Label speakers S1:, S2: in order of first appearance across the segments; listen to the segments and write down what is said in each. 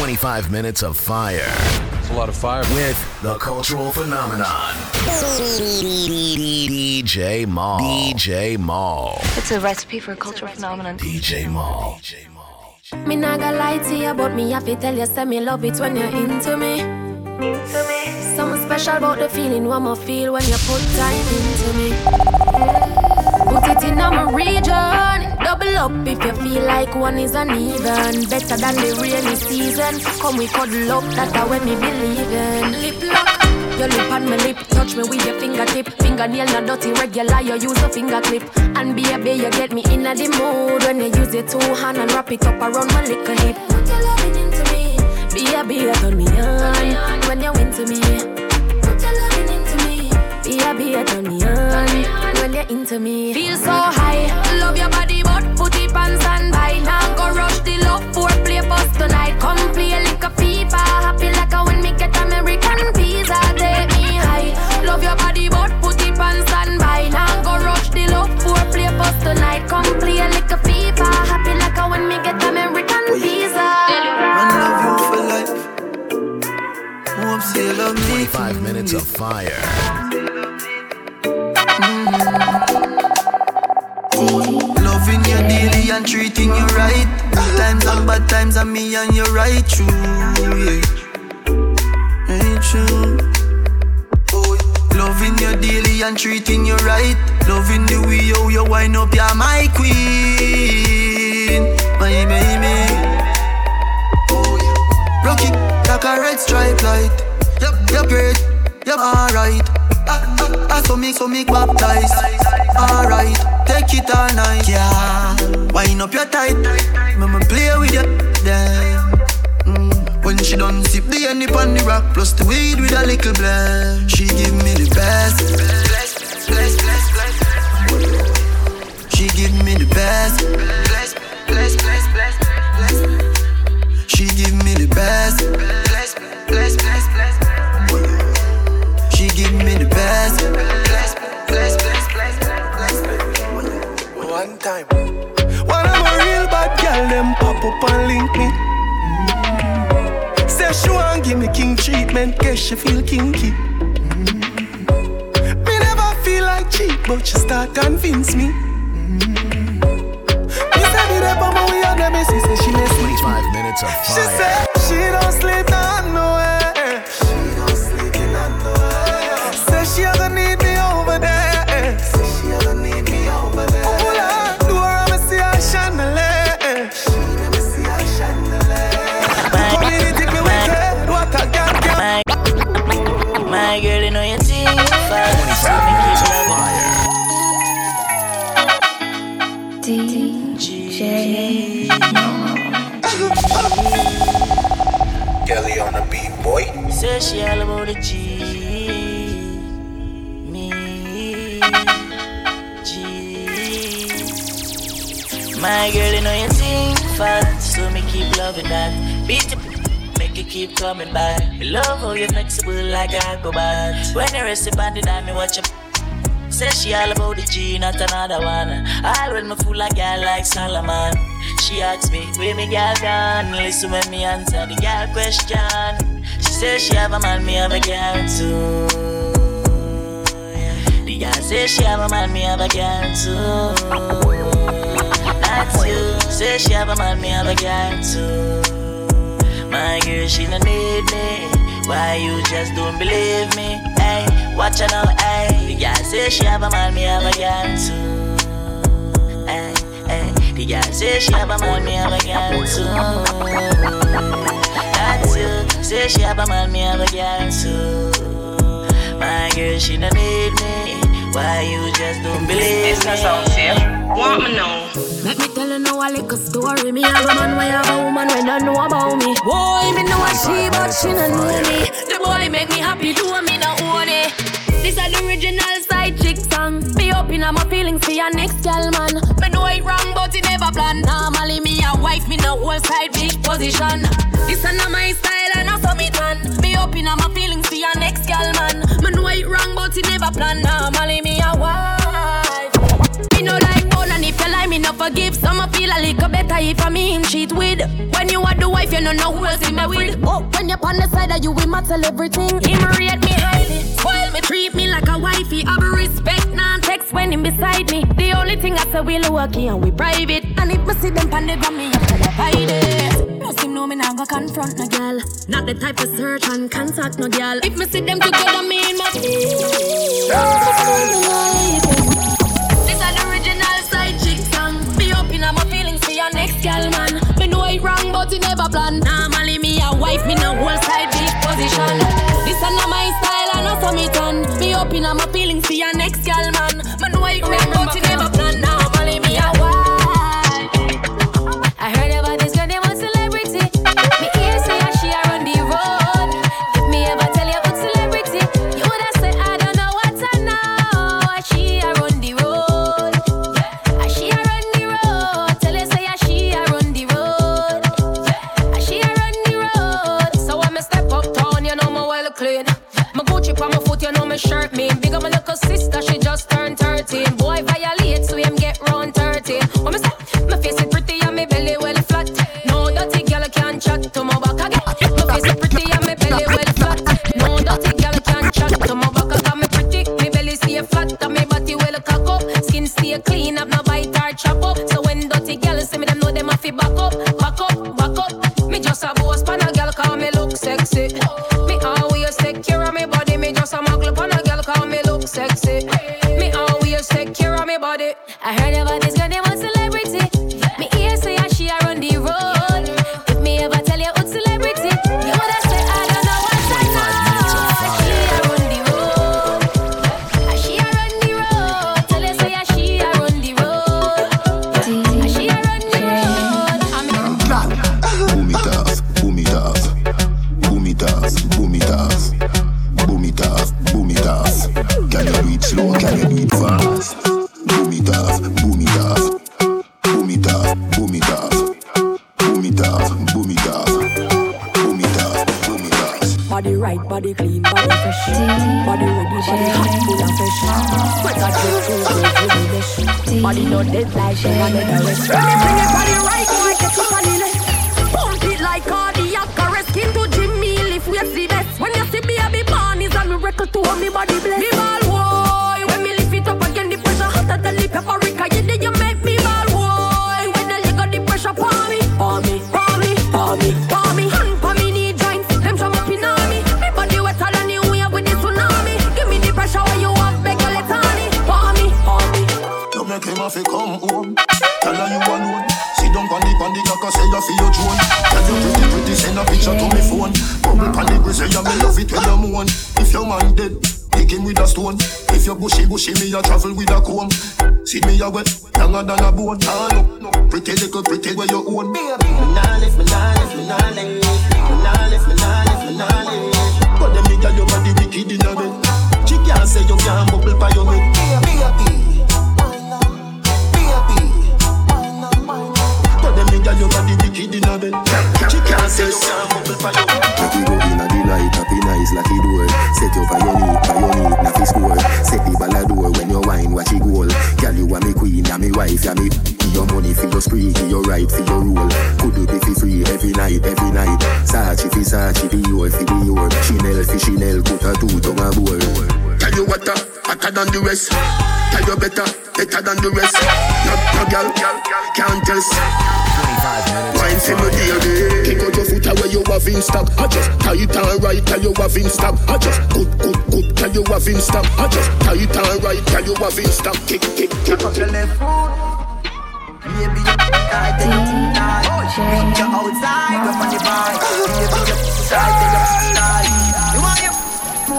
S1: 25 minutes of fire.
S2: It's a lot of fire.
S1: With the cultural phenomenon. DJ Mal. DJ Mal.
S3: It's a recipe for a cultural phenomenon.
S1: DJ Mal.
S4: Me not gonna lie to you, but me have to tell you, say me love it when you're into me. Into me. Something special about the feeling one more feel when you put time into me. Put it in my region. Double up if you feel like one is uneven. Better than the rainy season. Come we cuddle up, that's how when me believe in. Lip lock. Your lip on my lip, touch me with your fingertip. Fingernail not dirty, regular, you use a finger clip. And baby, you get me in the mood when you use your two hand and wrap it up around my little hip. Put your loving into me. Baby, you turn me on when you into me. Put your loving into me. Baby, you turn me on when you're into me. Feel so high, love your body, American visa. Take me high, love your body, but put it on standby. Now go rush the love for play post tonight. Come play like a FIFA, happy like a when me get American visa.
S5: Man, love you for life. Hope say love me.
S1: 25 minutes of fire. Mm-hmm.
S5: Loving you daily and treating you right. Good times and bad times and me and you right true. Yeah. True. Loving you daily and treating you right. Loving the way you, you wind up, you're my queen. My baby. Rock it like a red stripe light. Yep, you're great. Yep, alright. I, I, I so make, so make baptize. Alright, take it all night. Yeah, wind up your tight. Mama play with you. Damn. She done sip the honey on the rock Plus the weed with a little blend. She give me the best. She give me the best. bless, bless, bless
S6: king treatment, guess she feel kinky. Mm. Me never feel like cheap, but she start convince me. Mm. Me say the on my way and them she say she may sleep.
S1: 25 minutes of
S6: She
S1: fire.
S6: said she don't sleep not nowhere. Say she
S7: all about the G. Me. G. My girl, you know your team fast. So me keep loving that. Beat it. Make it keep coming back. Love how you're flexible like I go back. When you rest upon the dime, me watch you. Say she all about the G, not another one. All when me fool a girl like Solomon. She asks me, where me girl gone? Listen when me answer the girl question. Says she have a man, me have a girl too. The girl says she have a man, me have a girl too. That's you. Say she have a man, me have a girl too. My girl, she no need me. Why you just don't believe me? Hey, watch her now, hey. The girl say she have a man, me have a girl too. Hey, hey. The girl say she have a man, me have a girl too. That's you. Say she have a man, me have a girl too. My girl, she no need me. Why you just don't believe
S8: This
S7: me?
S8: no sound safe. Want me know?
S4: Let me tell you now a little story. Me have a man, why have a woman when don't know about me. Boy, me know a she, but she don't know me. The boy make me happy, do me no own it. This is the original side chick song. Me open up my feelings for your next gal man. Me know it wrong, but it never plan. Normally me a wife, me no whole side big position. This is not my style and I saw me done. Me open up my feelings for your next gal man. Me know it wrong, but it never plan. Normally me a wife. Me no like bone and if you lie, me no forgive. Some I feel a little better if I me him cheat with. When you are the wife, you don't know who else in my with. Oh, when you're on the side of you, we matter everything. Him rate me highly, spoil me, treat me like a wifey. I be respect, non text when him beside me. The only thing I say we lucky and we private. And if me see them pan the gram, me have to hide it. No seem know me now go confront no girl. Not the type of search and contact no girl. If me see them together, me in my This is the original side chick song. Be up in my feelings for your next girl, man. Me know it wrong, but it never plan. Normally me a wife, me no whole side up in my feelings for your
S9: Dead like she wanted rest. When me bring it ah! Have
S10: to come home. Tell her you alone. Sit down on the on the and say you feel your drone. Tell you pretty pretty send a picture to me phone. Bubble on the grizzly and me love it when you moan. If your man dead, pick him with a stone. If you bushy bushy me a travel with a comb. See me a wet, longer than a bone. Ah no, no, pretty little pretty where you own.
S6: Me nah lift, me nah lift, me nah lift, me nah lift, me nah lift, me nah lift.
S10: But them nigga your body wicked in a bed. She can't say you can't bubble by your head. Nigga your body wicked in a bed. She can't say you can't bubble by your
S11: you go in a delight, happy nice lucky door. Set you by your need, by your need, fi score. Set the ball a door when you wine, watch it goal. Girl, you are me queen, ya me wife, ya me. Give your money for your spree, give your right for your rule. Could do be free every night, every night. Sachi fi Sachi, Dior fi Dior. Chanel fi Chanel, put a two tongue a bowl.
S10: Tell you what, uh, hotter than the rest. Tell you better, better than the rest. No, no girl, can't test.
S1: 25 minutes
S10: Wine
S1: of
S10: for me,
S1: fire.
S10: dear. Kick out your foot away, you have in stock. I just tight and right, tell you have in stock. I just good, good, good, tell you have in stock. I just tight and right, tell you have in stock. Kick, kick, kick.
S6: Up your left foot. Baby, you tight, then you tight. Meet you outside, up on the bike. Baby, you tight,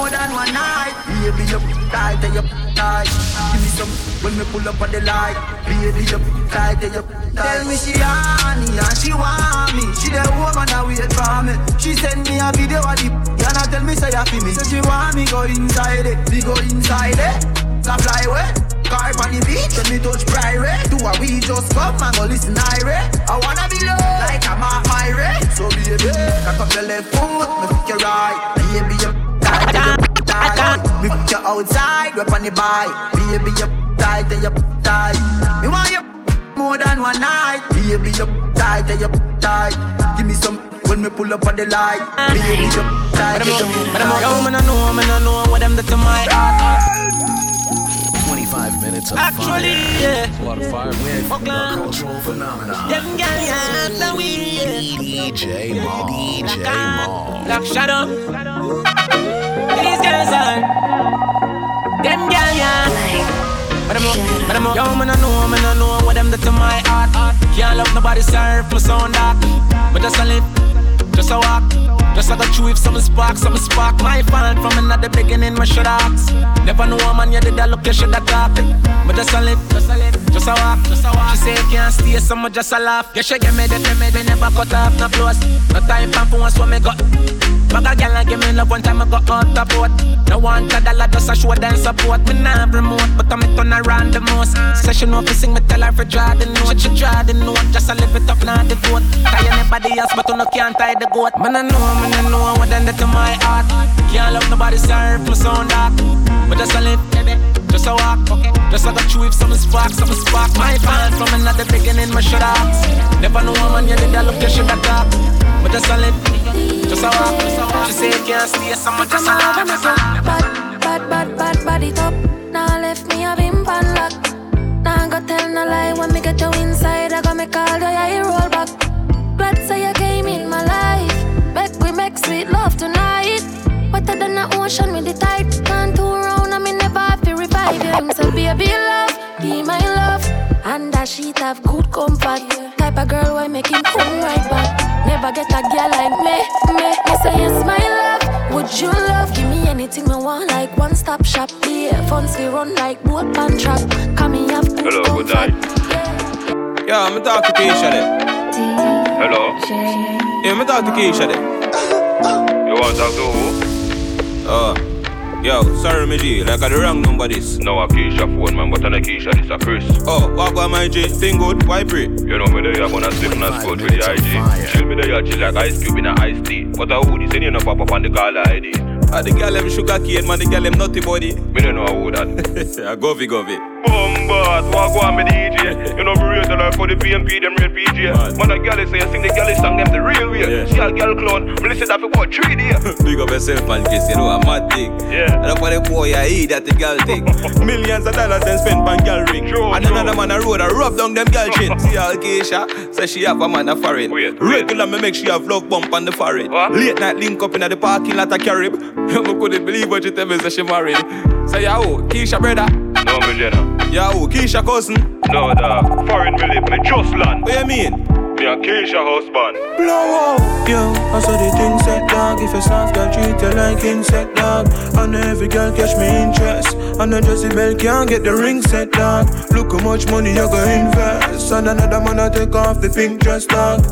S6: more than one night. Baby, you tight, then you tight. Give me some when we pull up on the light. Baby, you tight, then you tight. Tell me she honey and she want me. She the woman that wait for me. She send me a video of the and I tell me say you feel me. So she want me go inside it. We go inside it. Can fly away. Car on the beach, let me touch private. Do a we just come and go listen irate. I wanna be low like I'm a pirate. So baby, cock up your left foot, pick your right. Baby, Me put you outside, rep on the bike. Baby, you tight, you tight. Me want you more more than one night. Baby, you tight, you tight. Give me some when me pull up on the light. Baby, you tight, you tight.
S12: Yo, oh, man, I know, man, I know what them do to my heart.
S1: 25 minutes of
S12: Actually,
S1: fire.
S12: yeah.
S1: A lot of fire with the
S12: Oakland.
S1: cultural phenomenon.
S12: Them girl, yeah, the weed.
S1: DJ Mal. DJ Mal.
S12: Black Shadow. Girls. Them girl, yeah. But I'm but I'm. Yo, man, I know, man, I know what them do to my heart. Can't love nobody, serve my sound dark. But just a live, just a walk. Just a go through if some spark, some spark. My fault from another beginning, my should ask. Never know a man, you did that look, you should have talked. But just a live, just a live, just a walk, just a walk. She say can't stay, so me just a laugh. You should give me the me, me never cut off, no close. No time for once when me got. Bag a gal and give me love one time I got out the boat. No one a dollar just a show them support. Me nah remote, but I'm turn around the most. Session off, sing me tell her for draw the note. She draw the note, just a live it up, not the vote. Tie anybody else, but you no can't tie the goat. Man I know, man I know what done that to my heart. Can't love nobody, serve my sound dark. But just a live, baby. Just a walk. Just a go through if some spark, some spark. My fan from another beginning, my should ask. Never know a man, you did that look, you should have talk. But just a live, just a walk, just a walk. She say you can't stay, so much just a laugh.
S4: Bad, bad, bad, bad body top. Now left me a bim pan lock. Now go tell no lie when me get you inside. I got me call you, yeah, roll back. Glad say you came in my life. Make we make sweet love tonight. Wetter than the ocean with the tide. Can't turn round to revive you. Him say, baby love, be my love. And that sheet have good comfort. Type of girl why make him come right back. Never get a girl like me, me. Me say yes, my love. Would you love? Give me anything I want, like one stop shop. The phones we run like boat and track. Come me have good
S13: Hello, good
S4: comfort.
S13: night.
S14: Yo, I'm talking to Keisha there.
S13: Hello.
S14: Yeah, I'm talking to Keisha there.
S13: You want to talk to who?
S14: Oh, yo, sorry, my G. Like, I the wrong number this.
S13: No, a Keisha phone, man, but on a Keisha, this a Chris.
S14: Oh, what about my G? Thing good? Why pray?
S13: You know me there, you're gonna slip and sport with the IG. Chill me there, you chill like ice cube in a iced tea. But a hoodie, send you no pop up on the caller ID.
S14: Ah, the girl them sugar cane, man. The girl them nutty body.
S13: Me don't know who that.
S14: I govy govy.
S13: Bombard, walk on me DJ. You know rate the life for the PMP, them real PJ. Man, a girl say you sing the girl song them the real way.
S14: Yeah.
S13: See a girl clone, me listen that for about three days.
S14: Big up yourself, man, Chris. You know, a mad thing.
S13: Yeah.
S14: And for the boy, I eat that the girl thing. Millions of dollars then spent on girl ring.
S13: True,
S14: and
S13: true.
S14: another man a road a rub down them girl chin. See how Keisha say she have a man a foreign.
S13: Wait, wait.
S14: Regular me make she have love bump on the forehead.
S13: What?
S14: Late night link up in the parking lot of Carib. I couldn't believe what you tell me say she married. Say yo, Keisha brother.
S13: No, me Jenna.
S14: Yo, Keisha cousin.
S13: No, dog. Foreign me live, me just land.
S14: What you mean?
S13: Me a Keisha husband.
S14: Blow up, yo. I saw the thing set dog. If a soft girl treat you like insect dog, and every girl catch me interest. And a Jessie Bell can't get the ring set dog. Look how much money you gonna invest. And another man I take off the pink dress dog.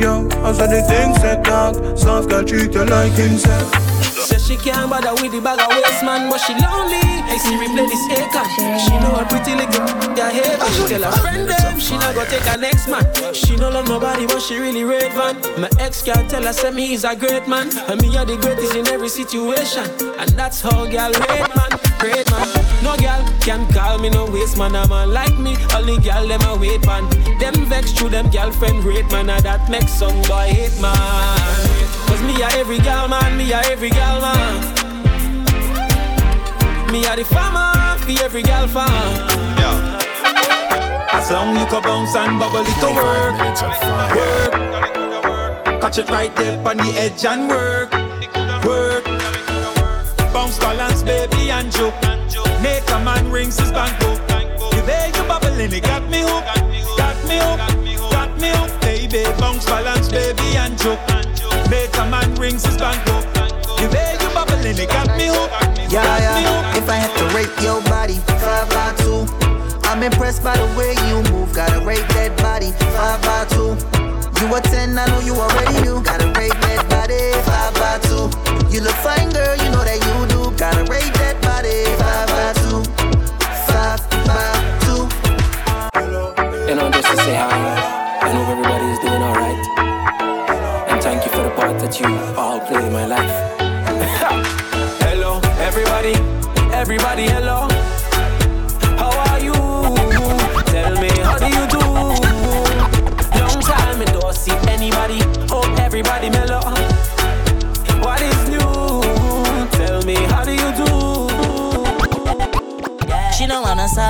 S14: Yo, I saw the thing set dog. Soft girl treat you like insect.
S12: Says she can't bother with the bag of waste man, but she lonely. Hey Siri replay this acre. She know a pretty little yeah hate, but she tell her friend them she not gonna take her next man. She no love nobody, but she really rate van. My ex can't tell her say me is a great man, and me are the greatest in every situation, and that's how girl rate man, great man. No girl can call me no waste man, a man like me. Only girl them a wait man. Them vex through them girlfriend rate man, and that makes some boy hate man. Cause me a every gal man, me a every gal man. Me a the farmer, for every gal farm.
S14: Yeah.
S12: As long you can bounce and bubble it to work.
S1: minutes of fire.
S12: Work. Catch it right there on the edge and work. Work. Bounce balance, baby, and joke.
S6: Impressed by the way you move. Gotta rate that body, five by two. You a ten, I know you already knew. Gotta rate that body, five by two. You look fine,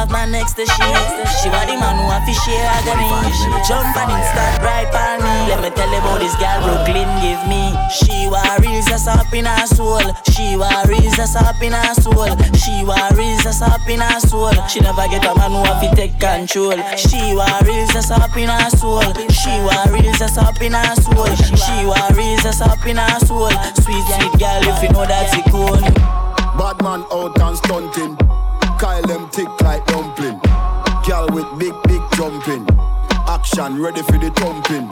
S7: wanna man next to she. She want the man who have to share agony. She jump and start right by me. Let me tell you about this girl Brooklyn give me. She worries us up in her soul. She worries us up in her soul. She worries us up in her soul. She never get a man who have to take control. She worries us up in her soul. She worries us up in her soul. She worries us up in her soul. Sweet, sweet girl, if you know that's it cool.
S15: Bad man out and stunting. Kyle them tick like dumpling. Girl with big, big jumping. Action ready for the thumping.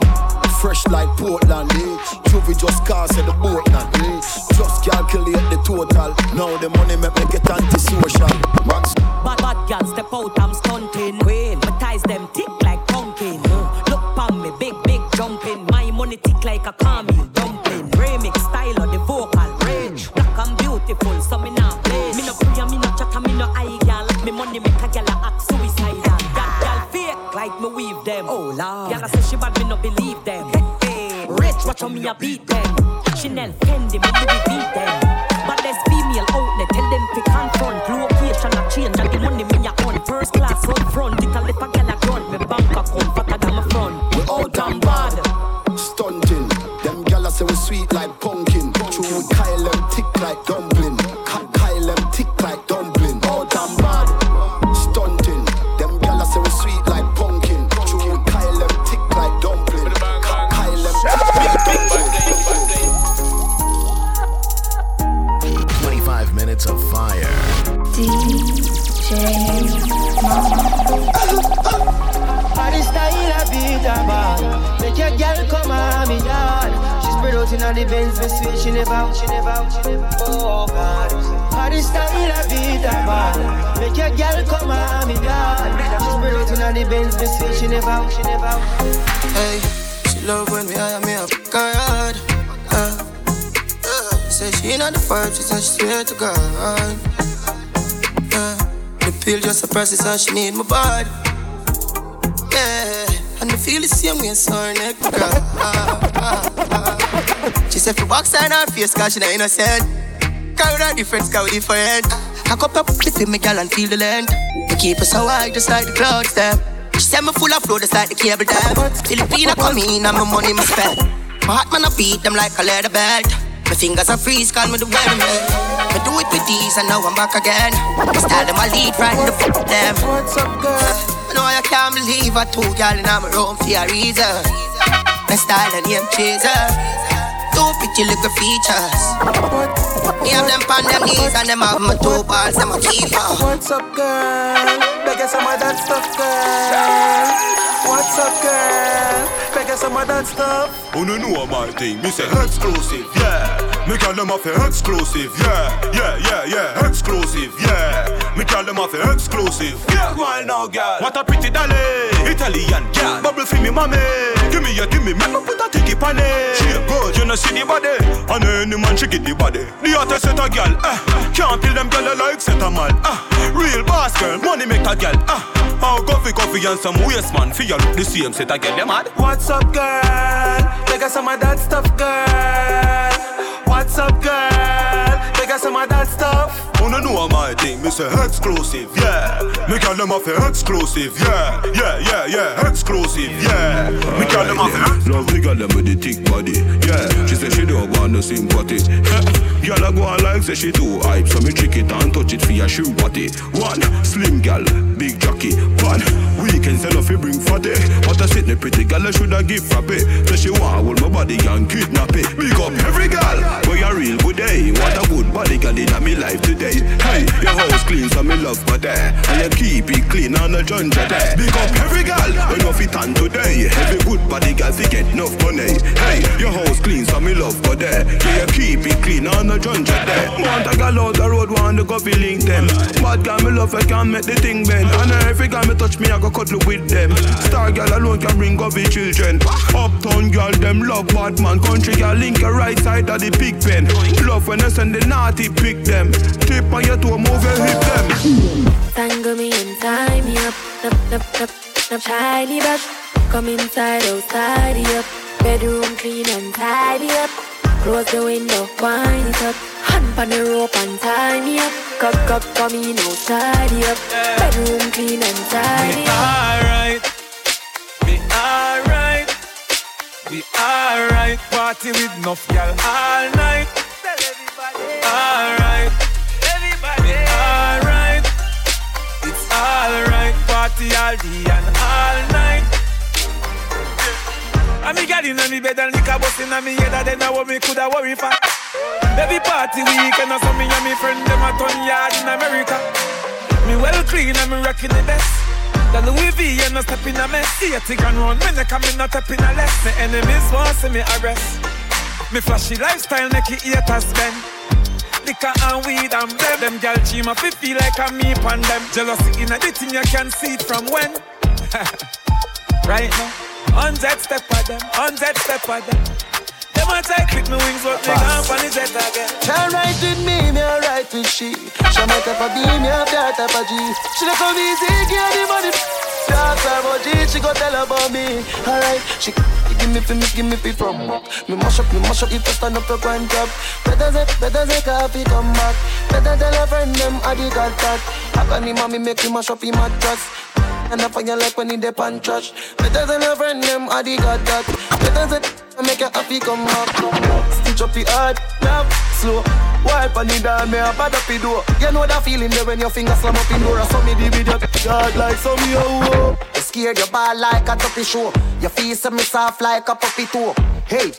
S15: Fresh like Portland, eh? Juvie just cast at the boat now, eh? Just calculate the total. Now the money make me get antisocial. Max.
S9: Bad bad girl step out, I'm stunting. Queen, my ties them tick like pumpkin. Look pon me, big big jumping. My money tick like a caramel me a beat them. Chanel, Fendi, me Louis
S5: she
S16: not the vibe, she said she swear to God. Uh, the pill just suppresses her, she need my body. Yeah, and the feel the same way, so her neck girl. She said for box on her face, cause she not innocent. With her different, girl with different. I cup up with me, girl, and feel the length. Me keep her so high, just like the clouds, them. She said me full of flow, just like the cable dam. Filipina come in and my money me spend. My heart man I beat them like a leather belt. My fingers are freeze, call me the weatherman. Me do it with these and now I'm back again. My style them I lead right the f them. What's up, girl? I know I can't believe I two girl in my room for a reason. My style and name chaser. Two pretty little features. Me have them on them knees and them have my two balls and my keeper.
S12: What's up, girl? Begging some of that stuff, girl. What's up, girl? Begging some of that stuff.
S17: Oh no know my thing, eh? me say exclusive, yeah. Me call them off eh? exclusive, yeah, yeah, yeah, yeah, exclusive, yeah. Me call them off exclusive. Yeah, why now, girl? What a pretty dolly, Italian girl. Bubble for me, mommy. Give me a, give me, make me put a ticky on it. She a good, you know see the body, and any man she get the body. The hottest set a girl, eh. Can't kill them girl like set a man, ah. Real boss girl, money make a girl, ah. How coffee, coffee and some waste man. Feel look the same set a girl, them mad.
S12: What's up, girl? Begging some of that stuff, girl. What's up, girl? Begging some of that stuff.
S17: Oh thing, me say exclusive, yeah. Me call them off exclusive, yeah, yeah, yeah, yeah, exclusive, yeah. Me call them off
S18: Love the girl with the thick body, yeah. She say she don't want no sympathy. Girl I go on like say she too hype, so me trick it and touch it for your shoe body. One slim girl, big jockey. One weekend sell off you bring fatty. But I sit the pretty girl I shoulda give frappe. Say she want hold my body and kidnap it. Big up every girl, where you real good day. What a good body girl in me life today. Hey, your house clean so me love for there. And you keep it clean on the junja there. Big up every girl, when you fit on today. Every good body girl fi get enough money. Hey, your house clean so me love for there. Yeah, you keep it clean on the junja there. Want a girl out the road, want to go fi link them. Bad girl me love, I can't make the thing bend. And every girl me touch me, I go cuddle with them. Star girl alone can bring up the children. Uptown girl, them love bad man. Country girl link your right side of the pig pen. Love when I send the naughty pick them. Tip on your toe, move your hip them.
S4: Tangle me and tie me up, up, up, up, up, tidy up. Come inside, oh tidy up. Bedroom clean and tidy up.
S19: Close the window, wind it up. Hand on the rope and tie me up. Cock up for me now, tidy up. Bedroom clean and tidy
S20: up. Alright, be alright, be alright. Party with enough girl all night. Tell everybody. Alright, everybody, alright. It's alright, party all day and all night. And me got in me bed and liquor bust in me head Then I what me coulda worry for. Every party weekend I saw me and me friend them a ton yard in America. Me well clean and me rocking the best. The Louis V and no step in a mess. See a thing and run when they come in not step in a less. My enemies want see me arrest. Me flashy lifestyle make it haters spend. Liquor and weed and bed Them gal of it feel like I'm me pan them. Jealousy in a the thing you can see it from when. Right now Hundred step of them, hundred step of them. Them a take with me wings, but me gone for the jet again.
S5: Child right with me, me a right with she. She my type of B, me a that type of G. She dey come easy, give the money. That's her but G, she go tell about me. Alright, she give me fi me, give me fi from Me mash up, me mash up, if you stand up, you go and drop. Better say, better say, coffee come back. Better tell a friend them, I did got that. I can and me make me mash up him mattress. And I find you like when he dip and trash. Better than a friend, them, I got that. Better than I make you happy, come up. Stitch up your heart, now, slow. Wipe on the down, me a bad up the door. You know that feeling there when your finger slam up in door. I saw me the video, God like some yo. You scared your ball like a tuppy show. Your face me soft like a puppy toe. Hey,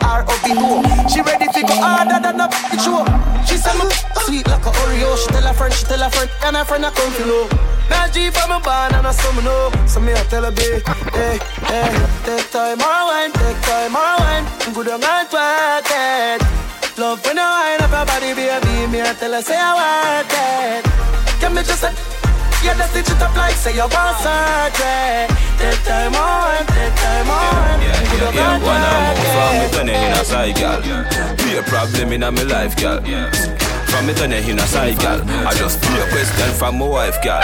S5: her up the door. She ready to go harder than a bitch show. She say me sweet like a Oreo. She tell her friend, she tell her friend, and her friend a come to know. Now G for me born and I some know. So me I tell her be, hey, eh, eh, hey, take time more wine, take time more wine. Good on my work it. Love when you wine up your body, baby. Me I tell her say I want it. Can me just say. Yeah, that's stitch it up like say you want surgery. Take time on, take time on.
S18: Yeah, yeah, yeah. yeah. One hour from me turning in a side, girl. Be a problem in my life, girl. From me turning in a side, girl. I just be a question from my wife, girl.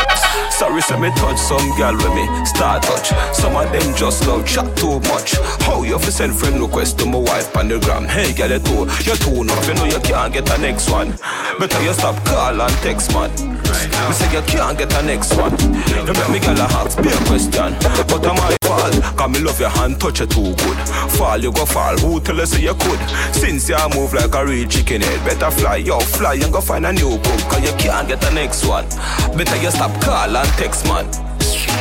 S18: Sorry, say me touch some girl with me start touch. Some of them just love chat too much. How you fi send friend request to my wife on the gram? Hey, girl, you too, you too enough. You know you can't get the next one. Better you stop call and text, man. Me say you can't get the next one. You make me girl a ask me a question, but am I fall? Cause me love your hand, touch you too good. Fall you go fall. Who tell you say you could? Since you move like a real chicken head, better fly, yo fly and go find a new book. Cause you can't get a next one. Better you stop call and text man.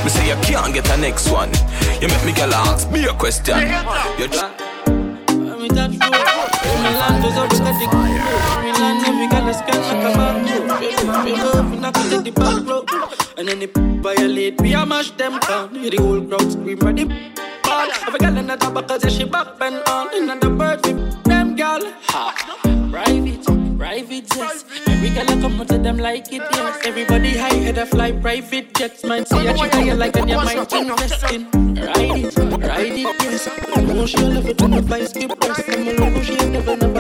S18: Me say you can't get a next one. You make me girl ask me a question. You just me a to. And they violate, we a mash them down. Hear the whole crowd scream the ball. Every girl in the top because she back bend on. And the bird, them girl. Ha, private private jets. Every girl I come out to them like it, yes. Everybody high head a fly private jets. Man, see a chick you like and your mind investing. Ride it, ride it, yes. Love it when the fly skip rest. I'm she never, never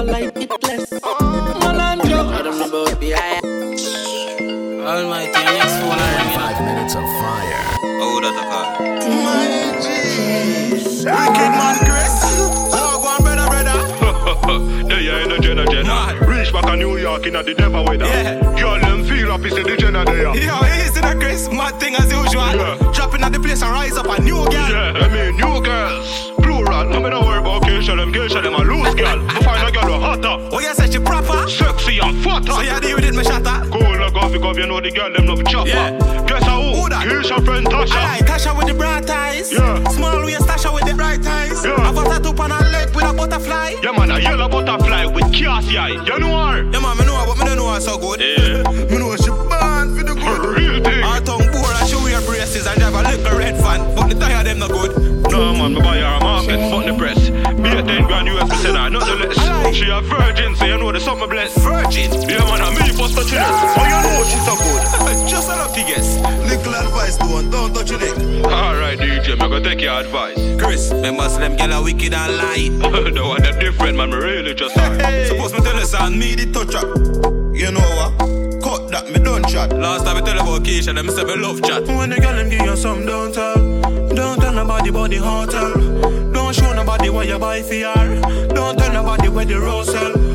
S13: are in the Jenna Jenna. Reach back to New York in the devil weather. Yeah. Girl, them feel up, it's the Jenna there.
S20: Yo, easy the Chris. Mad thing as usual. Yeah. Dropping at the place and rise up a new girl.
S13: Yeah, I mean, new girls. Plural. I mean, don't worry about Keisha, them Keisha, them a loose girl. I find a girl who hotter.
S20: Oh, yeah, say she proper.
S13: Sexy and fatter.
S20: So you deal with it, me shatter.
S13: Cool, look off, because you know the girl, them love chopper. Yeah. Guess how? Who that? Keisha friend Tasha.
S20: Aye, Tasha with the bright eyes.
S13: Yeah.
S20: Small waist Tasha with the bright eyes.
S13: Yeah.
S20: I got a tattoo on her leg with a butterfly.
S13: Yeah, a yellow butterfly with Cassie eye. You know her?
S20: Yeah, man, me know her, but me don't know her so good.
S13: Yeah.
S20: me know she born for the good.
S13: Real thing.
S20: Her tongue poor and she wear braces and drive a little red fan. But the tire them not good.
S13: No, man, me buy her a market, fuck the press. Be a 10 grand US percent, her, not the less.
S20: Like.
S13: She a virgin, so you know the summer blessed.
S20: Virgin?
S13: Yeah, man, I'm me bust touch it. Oh, you know she's so good. Me go take your advice.
S20: Chris, me Muslim girl a wicked and light.
S13: the one that different, man, me really just
S20: hey. Suppose me tell you me the touch up. You know what? Cut that, me don't chat. Last time I tell you about Keisha, them say me love chat. When the girl them give you some, don't tell. Don't tell
S17: nobody about the hotel. Don't show nobody what you buy for. Don't tell nobody where the rose sell.